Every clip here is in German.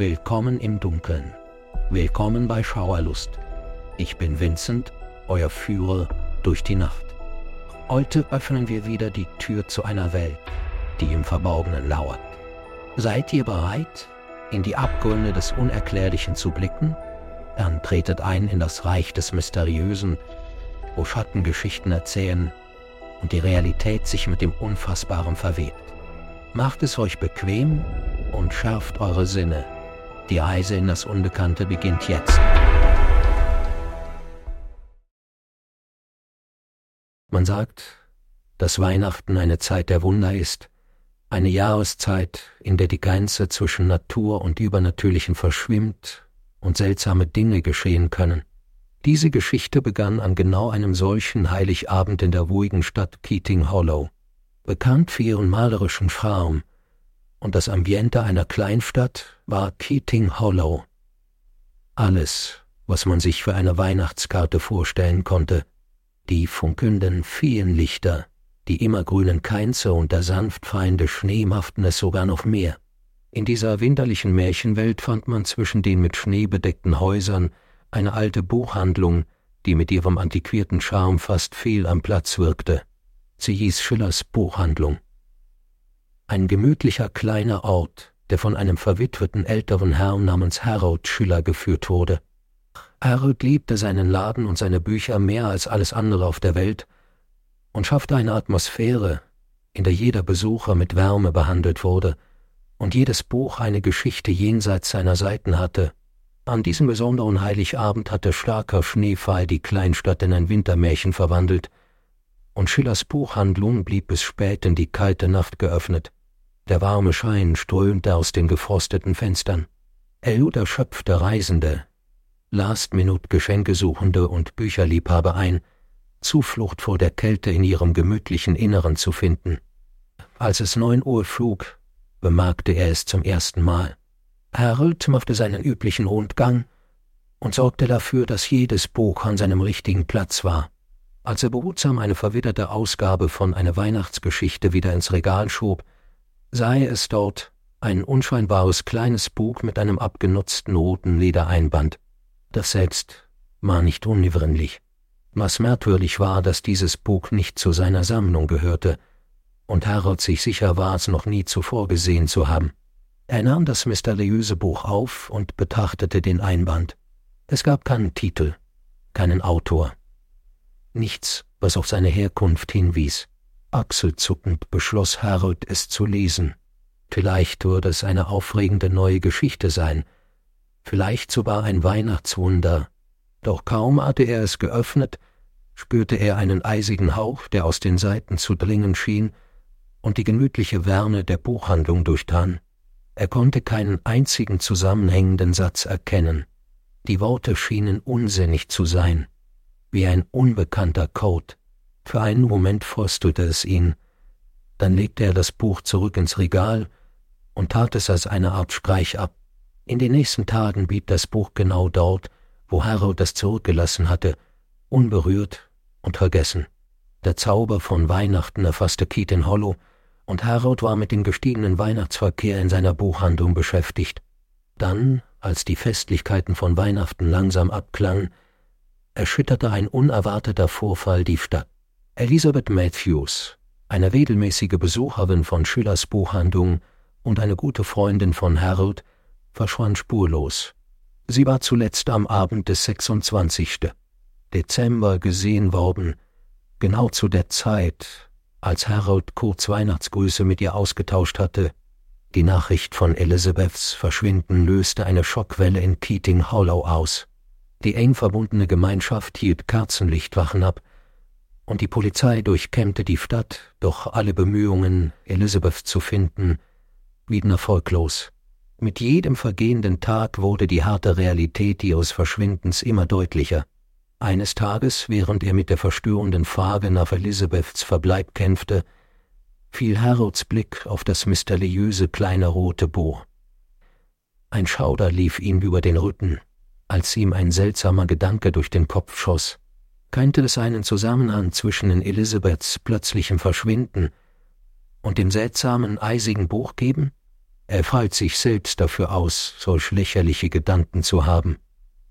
Willkommen im Dunkeln. Willkommen bei Schauerlust. Ich bin Vincent, euer Führer durch die Nacht. Heute öffnen wir wieder die Tür zu einer Welt, die im Verborgenen lauert. Seid ihr bereit, in die Abgründe des Unerklärlichen zu blicken? Dann tretet ein in das Reich des Mysteriösen, wo Schattengeschichten erzählen und die Realität sich mit dem Unfassbaren verwebt. Macht es euch bequem und schärft eure Sinne. Die Reise in das Unbekannte beginnt jetzt. Man sagt, dass Weihnachten eine Zeit der Wunder ist, eine Jahreszeit, in der die Grenze zwischen Natur und Übernatürlichen verschwimmt und seltsame Dinge geschehen können. Diese Geschichte begann an genau einem solchen Heiligabend in der ruhigen Stadt Keating Hollow. Bekannt für ihren malerischen Charme und das Ambiente einer Kleinstadt war Keating Hollow. Alles, was man sich für eine Weihnachtskarte vorstellen konnte, die funkelnden Feenlichter, die immergrünen Keinze und der sanft feiende Schnee machten es sogar noch mehr. In dieser winterlichen Märchenwelt fand man zwischen den mit Schnee bedeckten Häusern eine alte Buchhandlung, die mit ihrem antiquierten Charme fast fehl am Platz wirkte. Sie hieß Schillers Buchhandlung. Ein gemütlicher kleiner Ort, der von einem verwitweten älteren Herrn namens Harold Schiller geführt wurde. Harold liebte seinen Laden und seine Bücher mehr als alles andere auf der Welt und schaffte eine Atmosphäre, in der jeder Besucher mit Wärme behandelt wurde und jedes Buch eine Geschichte jenseits seiner Seiten hatte. An diesem besonderen Heiligabend hatte starker Schneefall die Kleinstadt in ein Wintermärchen verwandelt, und Schillers Buchhandlung blieb bis spät in die kalte Nacht geöffnet. Der warme Schein strömte aus den gefrosteten Fenstern. Er erschöpfte Reisende, Last-Minute-Geschenkesuchende und Bücherliebhaber ein, Zuflucht vor der Kälte in ihrem gemütlichen Inneren zu finden. Als es neun Uhr flog, bemerkte er es zum ersten Mal. Harold machte seinen üblichen Rundgang und sorgte dafür, dass jedes Buch an seinem richtigen Platz war. Als er behutsam eine verwitterte Ausgabe von einer Weihnachtsgeschichte wieder ins Regal schob, er es dort, ein unscheinbares kleines Buch mit einem abgenutzten roten Ledereinband. Das selbst war nicht unüberwindlich. Was merkwürdig war, dass dieses Buch nicht zu seiner Sammlung gehörte, und Harold sich sicher war, es noch nie zuvor gesehen zu haben. Er nahm das mysteriöse Buch auf und betrachtete den Einband. Es gab keinen Titel, keinen Autor. Nichts, was auf seine Herkunft hinwies. Achselzuckend beschloss Harold, es zu lesen. Vielleicht würde es eine aufregende neue Geschichte sein, vielleicht sogar ein Weihnachtswunder. Doch kaum hatte er es geöffnet, spürte er einen eisigen Hauch, der aus den Seiten zu dringen schien, und die gemütliche Wärme der Buchhandlung durchtan. Er konnte keinen einzigen zusammenhängenden Satz erkennen. Die Worte schienen unsinnig zu sein, wie ein unbekannter Code. Für einen Moment fröstelte es ihn, dann legte er das Buch zurück ins Regal und tat es als eine Art Streich ab. In den nächsten Tagen blieb das Buch genau dort, wo Harold es zurückgelassen hatte, unberührt und vergessen. Der Zauber von Weihnachten erfasste Keaton Hollow, und Harold war mit dem gestiegenen Weihnachtsverkehr in seiner Buchhandlung beschäftigt. Dann, als die Festlichkeiten von Weihnachten langsam abklangen, erschütterte ein unerwarteter Vorfall die Stadt. Elizabeth Matthews, eine regelmäßige Besucherin von Schillers Buchhandlung und eine gute Freundin von Harold, verschwand spurlos. Sie war zuletzt am Abend des 26. Dezember gesehen worden, genau zu der Zeit, als Harold kurz Weihnachtsgrüße mit ihr ausgetauscht hatte. Die Nachricht von Elizabeths Verschwinden löste eine Schockwelle in Keating Hollow aus. Die eng verbundene Gemeinschaft hielt Kerzenlichtwachen ab, und die Polizei durchkämmte die Stadt, doch alle Bemühungen, Elizabeth zu finden, blieben erfolglos. Mit jedem vergehenden Tag wurde die harte Realität ihres Verschwindens immer deutlicher. Eines Tages, während er mit der verstörenden Frage nach Elizabeths Verbleib kämpfte, fiel Harolds Blick auf das mysteriöse kleine rote Bo. Ein Schauder lief ihm über den Rücken, als ihm ein seltsamer Gedanke durch den Kopf schoss. Könnte es einen Zusammenhang zwischen Elizabeths plötzlichem Verschwinden und dem seltsamen eisigen Buch geben? Er feilt sich selbst dafür aus, solch lächerliche Gedanken zu haben.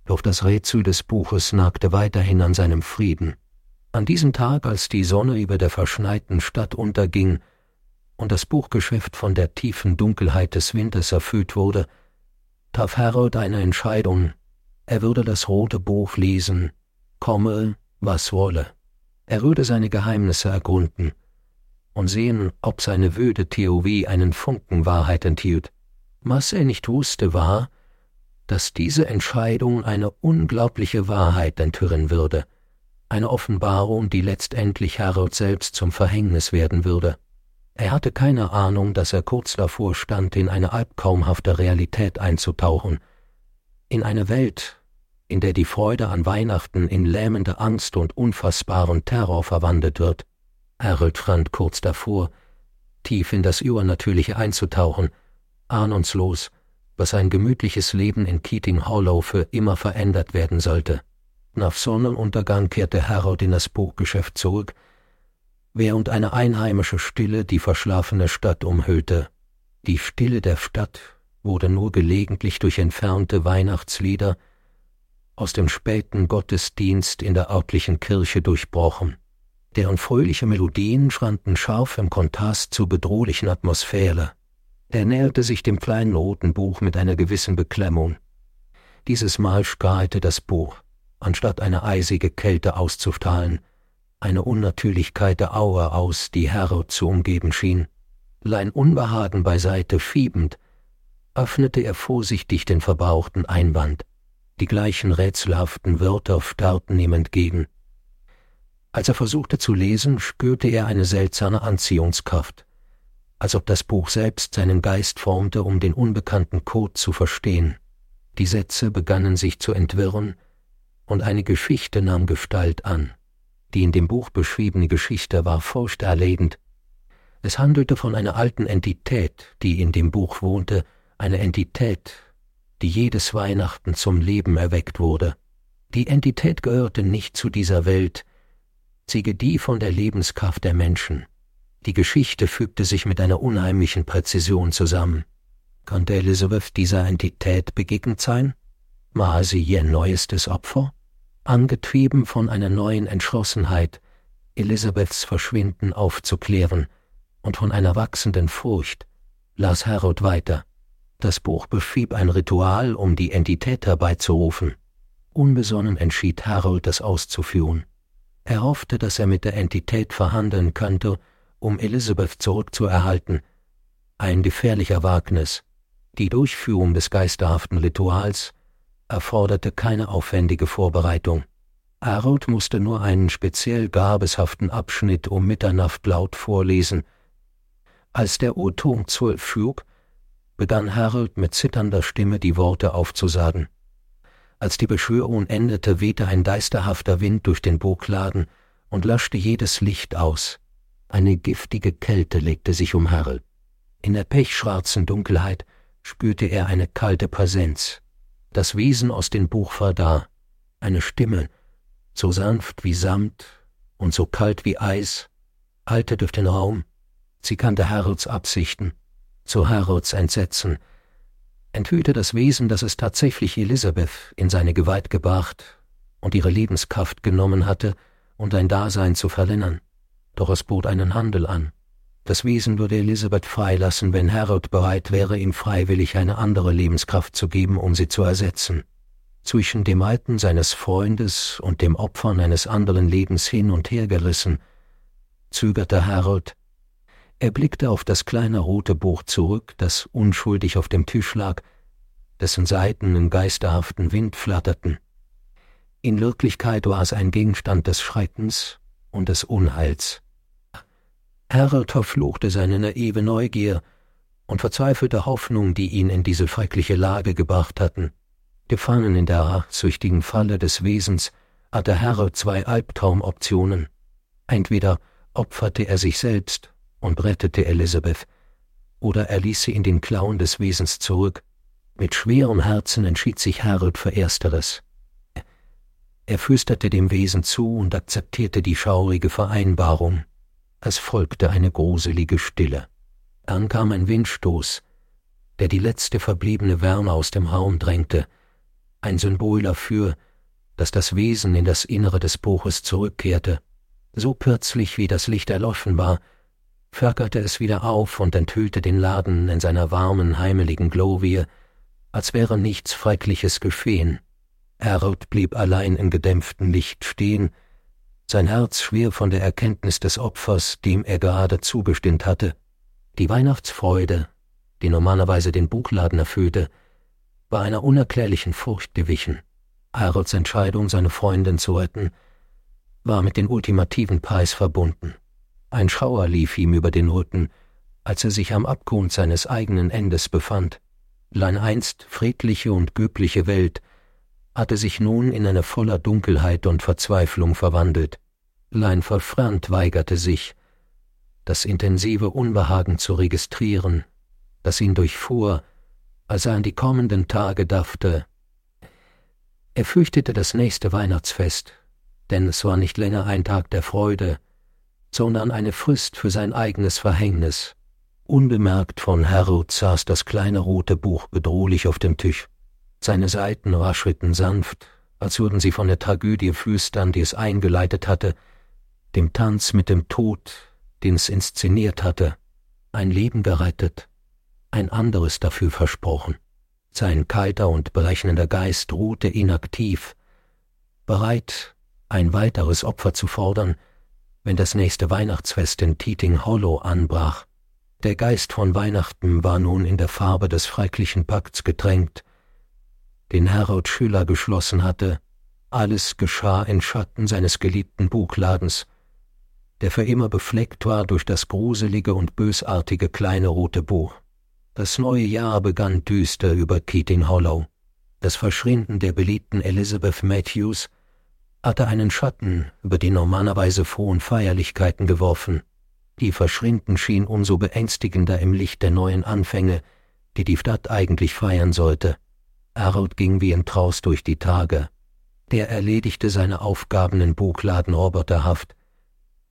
Doch das Rätsel des Buches nagte weiterhin an seinem Frieden. An diesem Tag, als die Sonne über der verschneiten Stadt unterging und das Buchgeschäft von der tiefen Dunkelheit des Winters erfüllt wurde, traf Harold eine Entscheidung. Er würde das rote Buch lesen, komme, was wolle. Er würde seine Geheimnisse ergründen und sehen, ob seine wöde Theorie einen Funken Wahrheit enthielt. Was er nicht wusste, war, dass diese Entscheidung eine unglaubliche Wahrheit enthüllen würde, eine Offenbarung, die letztendlich Harold selbst zum Verhängnis werden würde. Er hatte keine Ahnung, dass er kurz davor stand, in eine albtraumhafte Realität einzutauchen, in eine Welt, in der die Freude an Weihnachten in lähmende Angst und unfassbaren Terror verwandelt wird. Harold stand kurz davor, tief in das Übernatürliche einzutauchen, ahnungslos, was sein gemütliches Leben in Keating Hollow für immer verändert werden sollte. Nach Sonnenuntergang kehrte Harold in das Buchgeschäft zurück, während eine einheimische Stille die verschlafene Stadt umhüllte. Die Stille der Stadt wurde nur gelegentlich durch entfernte Weihnachtslieder aus dem späten Gottesdienst in der örtlichen Kirche durchbrochen deren fröhliche Melodien standen scharf im Kontrast zur bedrohlichen Atmosphäre. Er näherte sich dem kleinen roten Buch mit einer gewissen Beklemmung. Dieses Mal strahlte das Buch, anstatt eine eisige Kälte auszustrahlen, eine Unnatürlichkeit der Aura aus, die Harold zu umgeben schien. Sein Unbehagen beiseite fiebend, öffnete er vorsichtig den verbrauchten Einband. Die gleichen rätselhaften Wörter starrten ihm entgegen. Als er versuchte zu lesen, spürte er eine seltsame Anziehungskraft, als ob das Buch selbst seinen Geist formte, um den unbekannten Code zu verstehen. Die Sätze begannen sich zu entwirren, und eine Geschichte nahm Gestalt an. Die in dem Buch beschriebene Geschichte war furchterlegend. Es handelte von einer alten Entität, die in dem Buch wohnte, eine Entität, die jedes Weihnachten zum Leben erweckt wurde. Die Entität gehörte nicht zu dieser Welt, sie gedieh von der Lebenskraft der Menschen. Die Geschichte fügte sich mit einer unheimlichen Präzision zusammen. Konnte Elizabeth dieser Entität begegnet sein? War sie ihr neuestes Opfer? Angetrieben von einer neuen Entschlossenheit, Elizabeths Verschwinden aufzuklären und von einer wachsenden Furcht, las Harold weiter. Das Buch beschrieb ein Ritual, um die Entität herbeizurufen. Unbesonnen entschied Harold, das auszuführen. Er hoffte, dass er mit der Entität verhandeln könnte, um Elizabeth zurückzuerhalten. Ein gefährlicher Wagnis. Die Durchführung des geisterhaften Rituals erforderte keine aufwendige Vorbereitung. Harold musste nur einen speziell gabeshaften Abschnitt um Mitternacht laut vorlesen. Als der Uhrturm zwölf schlug, begann Harold mit zitternder Stimme die Worte aufzusagen. Als die Beschwörung endete, wehte ein geisterhafter Wind durch den Burgladen und löschte jedes Licht aus. Eine giftige Kälte legte sich um Harold. In der pechschwarzen Dunkelheit spürte er eine kalte Präsenz. Das Wesen aus dem Buch war da, eine Stimme, so sanft wie Samt und so kalt wie Eis, eilte durch den Raum. Sie kannte Harolds Absichten, zu Harolds Entsetzen, enthüllte das Wesen, dass es tatsächlich Elisabeth in seine Gewalt gebracht und ihre Lebenskraft genommen hatte, und ein Dasein zu verlängern. Doch es bot einen Handel an. Das Wesen würde Elisabeth freilassen, wenn Harold bereit wäre, ihm freiwillig eine andere Lebenskraft zu geben, um sie zu ersetzen. Zwischen dem Alten seines Freundes und dem Opfern eines anderen Lebens hin und her gerissen, zögerte Harold, er blickte auf das kleine rote Buch zurück, das unschuldig auf dem Tisch lag, dessen Seiten im geisterhaften Wind flatterten. In Wirklichkeit war es ein Gegenstand des Schreckens und des Unheils. Harold verfluchte seine naive Neugier und verzweifelte Hoffnung, die ihn in diese schreckliche Lage gebracht hatten. Gefangen in der rachsüchtigen Falle des Wesens hatte Harold zwei Albtraumoptionen. Entweder opferte er sich selbst und rettete Elizabeth, oder er ließ sie in den Klauen des Wesens zurück. Mit schwerem Herzen entschied sich Harold für Ersteres. Er flüsterte dem Wesen zu und akzeptierte die schaurige Vereinbarung. Es folgte eine gruselige Stille. Dann kam ein Windstoß, der die letzte verbliebene Wärme aus dem Raum drängte, ein Symbol dafür, dass das Wesen in das Innere des Buches zurückkehrte. So plötzlich wie das Licht erloschen war, ferkerte es wieder auf und enthüllte den Laden in seiner warmen, heimeligen Glorie, als wäre nichts Schreckliches geschehen. Harold blieb allein im gedämpften Licht stehen, sein Herz schwer von der Erkenntnis des Opfers, dem er gerade zugestimmt hatte. Die Weihnachtsfreude, die normalerweise den Buchladen erfüllte, war einer unerklärlichen Furcht gewichen. Harolds Entscheidung, seine Freundin zu retten, war mit dem ultimativen Preis verbunden. Ein Schauer lief ihm über den Rücken, als er sich am Abgrund seines eigenen Endes befand. Sein einst friedliche und göbliche Welt hatte sich nun in eine voller Dunkelheit und Verzweiflung verwandelt. Lein verfrannt weigerte sich, das intensive Unbehagen zu registrieren, das ihn durchfuhr, als er an die kommenden Tage dachte. Er fürchtete das nächste Weihnachtsfest, denn es war nicht länger ein Tag der Freude, sondern eine Frist für sein eigenes Verhängnis. Unbemerkt von Harold saß das kleine rote Buch bedrohlich auf dem Tisch. Seine Seiten raschelten sanft, als würden sie von der Tragödie flüstern, die es eingeleitet hatte, dem Tanz mit dem Tod, den es inszeniert hatte, ein Leben gerettet, ein anderes dafür versprochen. Sein kalter und berechnender Geist ruhte inaktiv, bereit, ein weiteres Opfer zu fordern, wenn das nächste Weihnachtsfest in Teeting Hollow anbrach. Der Geist von Weihnachten war nun in der Farbe des schrecklichen Pakts getränkt, den Harold Schüler geschlossen hatte. Alles geschah in Schatten seines geliebten Buchladens, der für immer befleckt war durch das gruselige und bösartige kleine rote Buch. Das neue Jahr begann düster über Keating Hollow. Das Verschwinden der beliebten Elizabeth Matthews hatte einen Schatten über die normalerweise frohen Feierlichkeiten geworfen. Die Verschwinden schien umso beängstigender im Licht der neuen Anfänge, die die Stadt eigentlich feiern sollte. Harold ging wie in Traus durch die Tage. Der erledigte seine Aufgaben in Buchladen roboterhaft.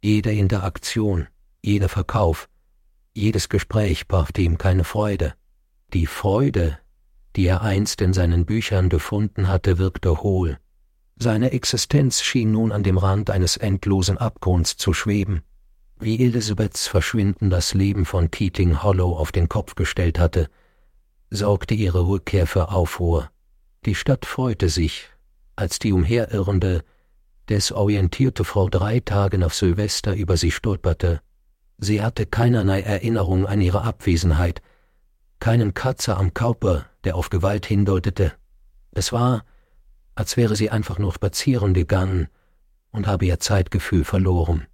Jede Interaktion, jeder Verkauf, jedes Gespräch brachte ihm keine Freude. Die Freude, die er einst in seinen Büchern gefunden hatte, wirkte hohl. Seine Existenz schien nun an dem Rand eines endlosen Abgrunds zu schweben. Wie Elisabeths Verschwinden das Leben von Keating Hollow auf den Kopf gestellt hatte, sorgte ihre Rückkehr für Aufruhr. Die Stadt freute sich, als die umherirrende, desorientierte Frau drei Tage nach Silvester über sie stolperte. Sie hatte keinerlei Erinnerung an ihre Abwesenheit, keinen Katzer am Körper, der auf Gewalt hindeutete. Es war, als wäre sie einfach nur spazieren gegangen und habe ihr Zeitgefühl verloren.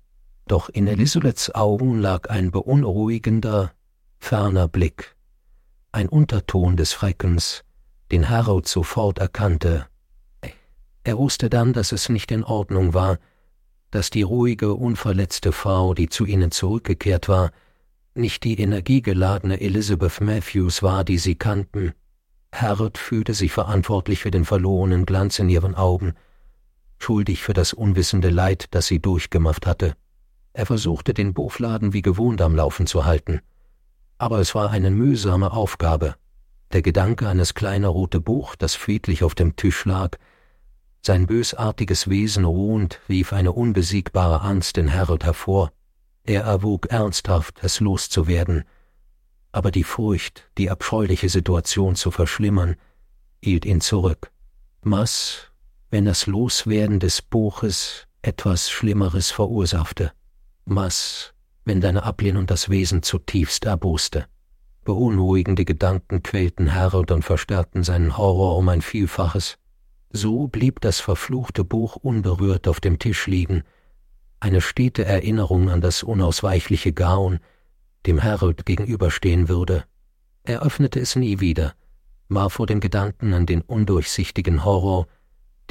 Doch in Elisabeths Augen lag ein beunruhigender, ferner Blick, ein Unterton des Schreckens, den Harold sofort erkannte. Er wusste dann, dass es nicht in Ordnung war, dass die ruhige, unverletzte Frau, die zu ihnen zurückgekehrt war, nicht die energiegeladene Elizabeth Matthews war, die sie kannten. Harold fühlte sich verantwortlich für den verlorenen Glanz in ihren Augen, schuldig für das unwissende Leid, das sie durchgemacht hatte. Er versuchte, den Buchladen wie gewohnt am Laufen zu halten. Aber es war eine mühsame Aufgabe. Der Gedanke an das kleine rote Buch, das friedlich auf dem Tisch lag, sein bösartiges Wesen ruhend, rief eine unbesiegbare Angst in Harold hervor. Er erwog ernsthaft, es loszuwerden, aber die Furcht, die abscheuliche Situation zu verschlimmern, hielt ihn zurück. Was, wenn das Loswerden des Buches etwas Schlimmeres verursachte? Was, wenn deine Ablehnung das Wesen zutiefst erboste? Beunruhigende Gedanken quälten Harold und verstärkten seinen Horror um ein Vielfaches. So blieb das verfluchte Buch unberührt auf dem Tisch liegen, eine stete Erinnerung an das unausweichliche Gaun, dem Harold gegenüberstehen würde. Er öffnete es nie wieder, war vor dem Gedanken an den undurchsichtigen Horror,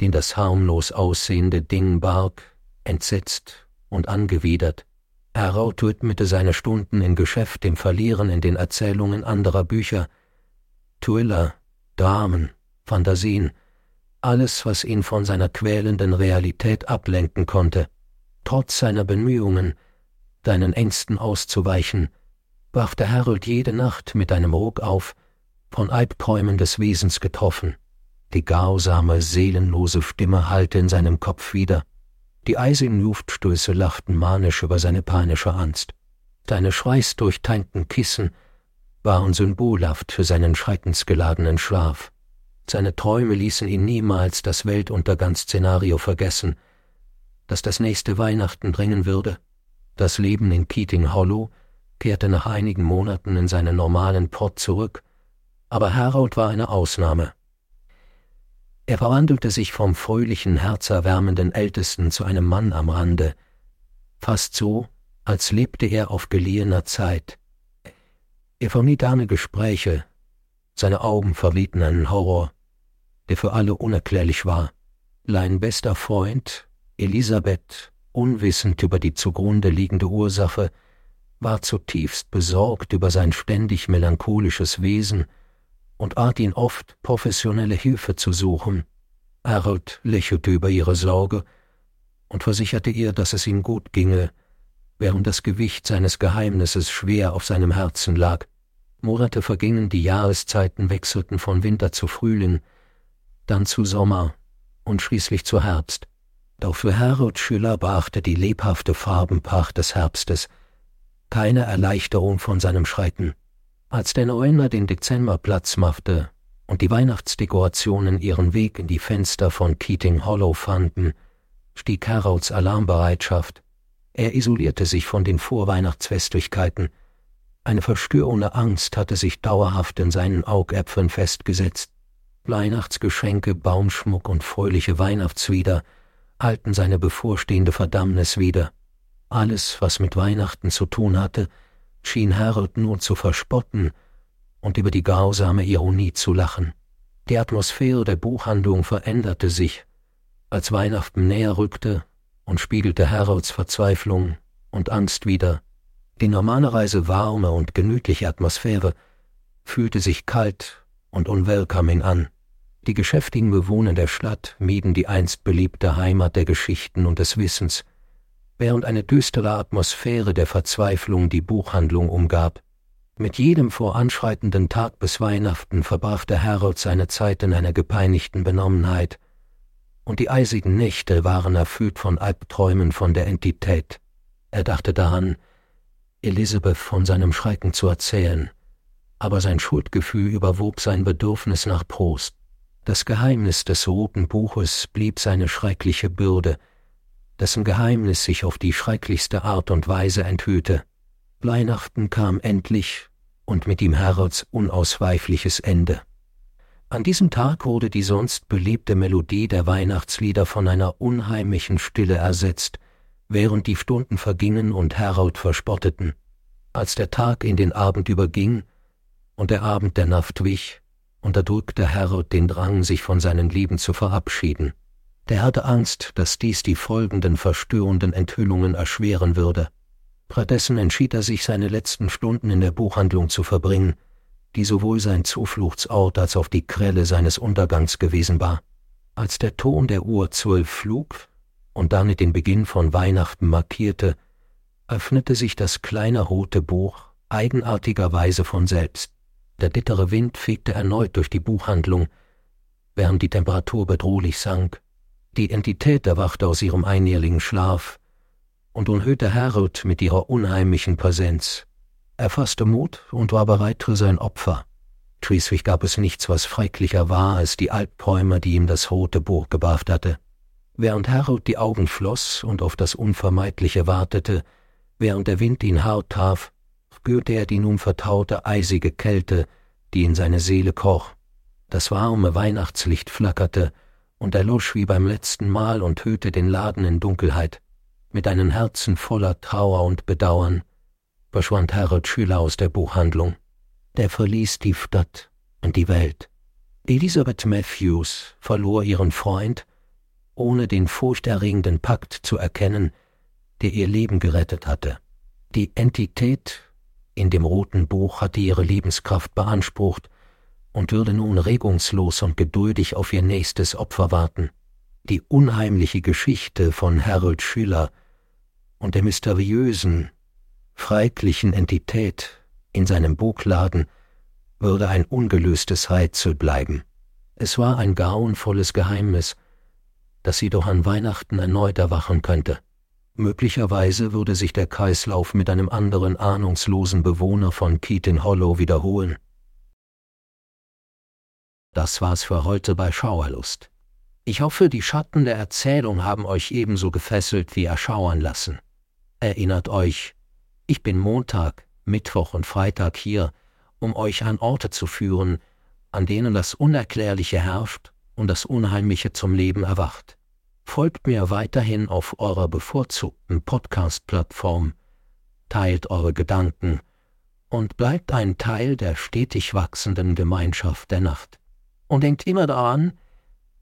den das harmlos aussehende Ding barg, entsetzt und angewidert. Harold widmete seine Stunden in Geschäft dem Verlieren in den Erzählungen anderer Bücher. Thriller, Dramen, Fantasien, alles, was ihn von seiner quälenden Realität ablenken konnte. Trotz seiner Bemühungen, deinen Ängsten auszuweichen, wachte Harold jede Nacht mit einem Ruck auf, von Albträumen des Wesens getroffen. Die grausame, seelenlose Stimme hallte in seinem Kopf wieder. Die eisigen Luftstöße lachten manisch über seine panische Angst. Seine schweißdurchteinten Kissen waren symbolhaft für seinen schreckensgeladenen Schlaf. Seine Träume ließen ihn niemals das Weltuntergangsszenario vergessen, dass das nächste Weihnachten bringen würde. Das Leben in Keating Hollow kehrte nach einigen Monaten in seinen normalen Port zurück, aber Harold war eine Ausnahme. Er verwandelte sich vom fröhlichen, herzerwärmenden Ältesten zu einem Mann am Rande, fast so, als lebte er auf geliehener Zeit. Er vermied gerne Gespräche, seine Augen verrieten einen Horror, der für alle unerklärlich war. Lein bester Freund, Elisabeth, unwissend über die zugrunde liegende Ursache, war zutiefst besorgt über sein ständig melancholisches Wesen und bat ihn oft, professionelle Hilfe zu suchen. Harold lächelte über ihre Sorge und versicherte ihr, dass es ihm gut ginge, während das Gewicht seines Geheimnisses schwer auf seinem Herzen lag. Monate vergingen, die Jahreszeiten wechselten von Winter zu Frühling, dann zu Sommer und schließlich zu Herbst. Doch für Harold Schüller brachte die lebhafte Farbenpracht des Herbstes keine Erleichterung von seinem Schrecken. Als der November den Dezember Platz machte und die Weihnachtsdekorationen ihren Weg in die Fenster von Keating Hollow fanden, stieg Harolds Alarmbereitschaft. Er isolierte sich von den Vorweihnachtsfestlichkeiten. Eine verstörende Angst hatte sich dauerhaft in seinen Augäpfeln festgesetzt. Weihnachtsgeschenke, Baumschmuck und fröhliche Weihnachtslieder halten seine bevorstehende Verdammnis wieder. Alles, was mit Weihnachten zu tun hatte, schien Harold nur zu verspotten und über die grausame Ironie zu lachen. Die Atmosphäre der Buchhandlung veränderte sich, als Weihnachten näher rückte und spiegelte Harolds Verzweiflung und Angst wider. Die normalerweise warme und gemütliche Atmosphäre fühlte sich kalt und unwelcoming an. Die geschäftigen Bewohner der Stadt mieden die einst beliebte Heimat der Geschichten und des Wissens, während eine düstere Atmosphäre der Verzweiflung die Buchhandlung umgab. Mit jedem voranschreitenden Tag bis Weihnachten verbrachte Harold seine Zeit in einer gepeinigten Benommenheit, und die eisigen Nächte waren erfüllt von Albträumen von der Entität. Er dachte daran, Elizabeth von seinem Schrecken zu erzählen, aber sein Schuldgefühl überwog sein Bedürfnis nach Prost. Das Geheimnis des roten Buches blieb seine schreckliche Bürde, dessen Geheimnis sich auf die schrecklichste Art und Weise enthüllte. Weihnachten kam endlich und mit ihm Harolds unausweichliches Ende. An diesem Tag wurde die sonst belebte Melodie der Weihnachtslieder von einer unheimlichen Stille ersetzt, während die Stunden vergingen und Harold verspotteten. Als der Tag in den Abend überging, und der Abend der Nacht wich, unterdrückte Harold den Drang, sich von seinen Lieben zu verabschieden. Der hatte Angst, dass dies die folgenden verstörenden Enthüllungen erschweren würde. Stattdessen entschied er sich, seine letzten Stunden in der Buchhandlung zu verbringen, die sowohl sein Zufluchtsort als auch die Quelle seines Untergangs gewesen war. Als der Ton der Uhr zwölf flug und damit den Beginn von Weihnachten markierte, öffnete sich das kleine rote Buch eigenartigerweise von selbst. Der bittere Wind fegte erneut durch die Buchhandlung, während die Temperatur bedrohlich sank. Die Entität erwachte aus ihrem einjährigen Schlaf und unhöhte Harold mit ihrer unheimlichen Präsenz. Er fasste Mut und war bereit für sein Opfer. Schließlich gab es nichts, was schrecklicher war als die Albträume, die ihm das rote Buch gebracht hatte. Während Harold die Augen floss und auf das Unvermeidliche wartete, während der Wind ihn hart traf, spürte er die nun vertraute eisige Kälte, die in seine Seele kroch. Das warme Weihnachtslicht flackerte und erlosch wie beim letzten Mal und hüllte den Laden in Dunkelheit. Mit einem Herzen voller Trauer und Bedauern verschwand Harold Schüler aus der Buchhandlung. Der verließ die Stadt und die Welt. Elisabeth Matthews verlor ihren Freund, ohne den furchterregenden Pakt zu erkennen, der ihr Leben gerettet hatte. Die Entität in dem roten Buch hatte ihre Lebenskraft beansprucht und würde nun regungslos und geduldig auf ihr nächstes Opfer warten. Die unheimliche Geschichte von Harold Schüler und der mysteriösen, freiklichen Entität in seinem Buchladen würde ein ungelöstes Rätsel bleiben. Es war ein grauenvolles Geheimnis, das sie doch an Weihnachten erneut erwachen könnte. Möglicherweise würde sich der Kreislauf mit einem anderen ahnungslosen Bewohner von Keaton Hollow wiederholen. Das war's für heute bei Schauerlust. Ich hoffe, die Schatten der Erzählung haben euch ebenso gefesselt wie erschauern lassen. Erinnert euch, ich bin Montag, Mittwoch und Freitag hier, um euch an Orte zu führen, an denen das Unerklärliche herrscht und das Unheimliche zum Leben erwacht. Folgt mir weiterhin auf eurer bevorzugten Podcast-Plattform, teilt eure Gedanken und bleibt ein Teil der stetig wachsenden Gemeinschaft der Nacht. Und denkt immer daran,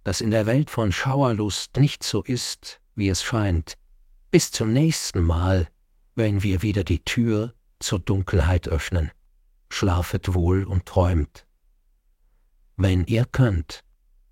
dass in der Welt von Schauerlust nicht so ist, wie es scheint. Bis zum nächsten Mal, wenn wir wieder die Tür zur Dunkelheit öffnen. Schlafet wohl und träumt. Wenn ihr könnt.